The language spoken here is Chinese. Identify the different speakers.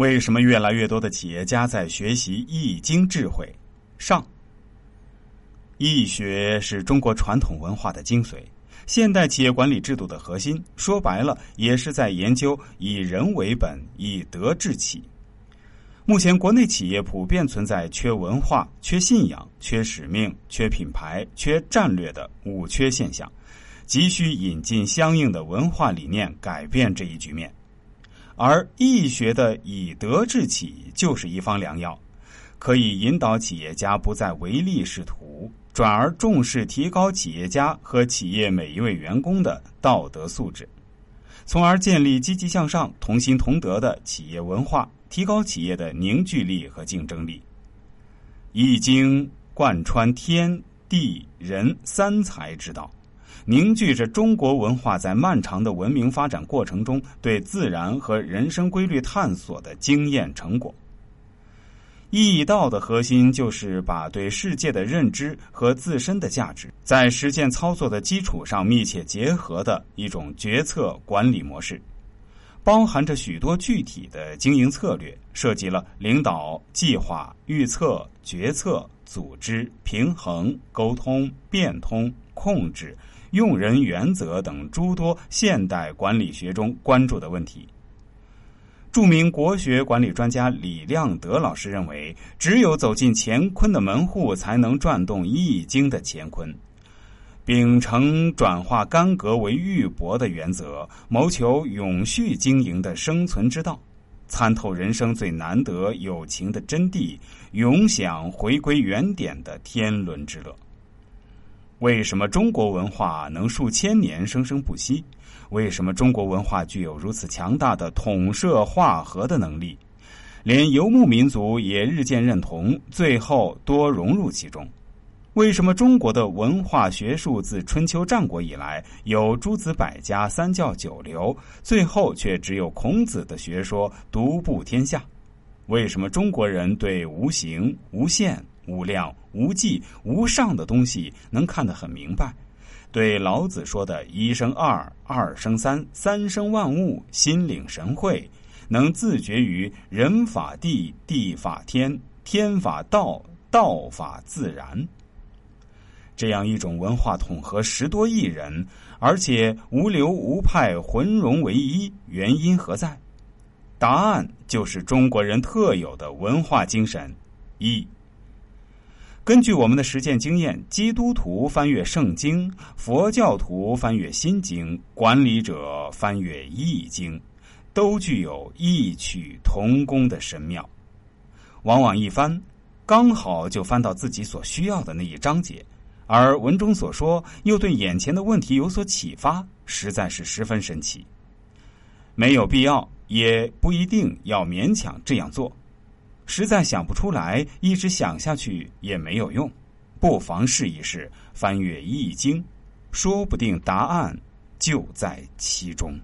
Speaker 1: 为什么越来越多的企业家在学习《易经》智慧？上，易学是中国传统文化的精髓，现代企业管理制度的核心。说白了，也是在研究以人为本、以德治企。目前，国内企业普遍存在缺文化、缺信仰、缺使命、缺品牌、缺战略的五缺现象，急需引进相应的文化理念，改变这一局面。而易学的以德治企就是一方良药，可以引导企业家不再唯利是图，转而重视提高企业家和企业每一位员工的道德素质，从而建立积极向上、同心同德的企业文化，提高企业的凝聚力和竞争力。易经贯穿天地人三才之道。凝聚着中国文化在漫长的文明发展过程中对自然和人生规律探索的经验成果。易道的核心就是把对世界的认知和自身的价值在实践操作的基础上密切结合的一种决策管理模式，包含着许多具体的经营策略，涉及了领导、计划、预测、决策、组织、平衡、沟通、变通、控制。用人原则等诸多现代管理学中关注的问题。著名国学管理专家李亮德老师认为，只有走进乾坤的门户，才能转动易经的乾坤。秉承转化干戈为玉帛的原则，谋求永续经营的生存之道，参透人生最难得友情的真谛，永享回归原点的天伦之乐。为什么中国文化能数千年生生不息？为什么中国文化具有如此强大的统摄化合的能力？连游牧民族也日渐认同，最后多融入其中。为什么中国的文化学术自春秋战国以来有诸子百家、三教九流，最后却只有孔子的学说独步天下？为什么中国人对无形、无限？无量无际无上的东西能看得很明白，对老子说的一生二，二生三，三生万物，心领神会，能自觉于人法地，地法天，天法道，道法自然。这样一种文化统合十多亿人，而且无流无派，浑融为一，原因何在？答案就是中国人特有的文化精神一。根据我们的实践经验，基督徒翻阅圣经，佛教徒翻阅心经，管理者翻阅易经，都具有异曲同工的神妙。往往一翻，刚好就翻到自己所需要的那一章节，而文中所说又对眼前的问题有所启发，实在是十分神奇。没有必要，也不一定要勉强这样做。实在想不出来，一直想下去也没有用，不妨试一试翻阅《易经》，说不定答案就在其中。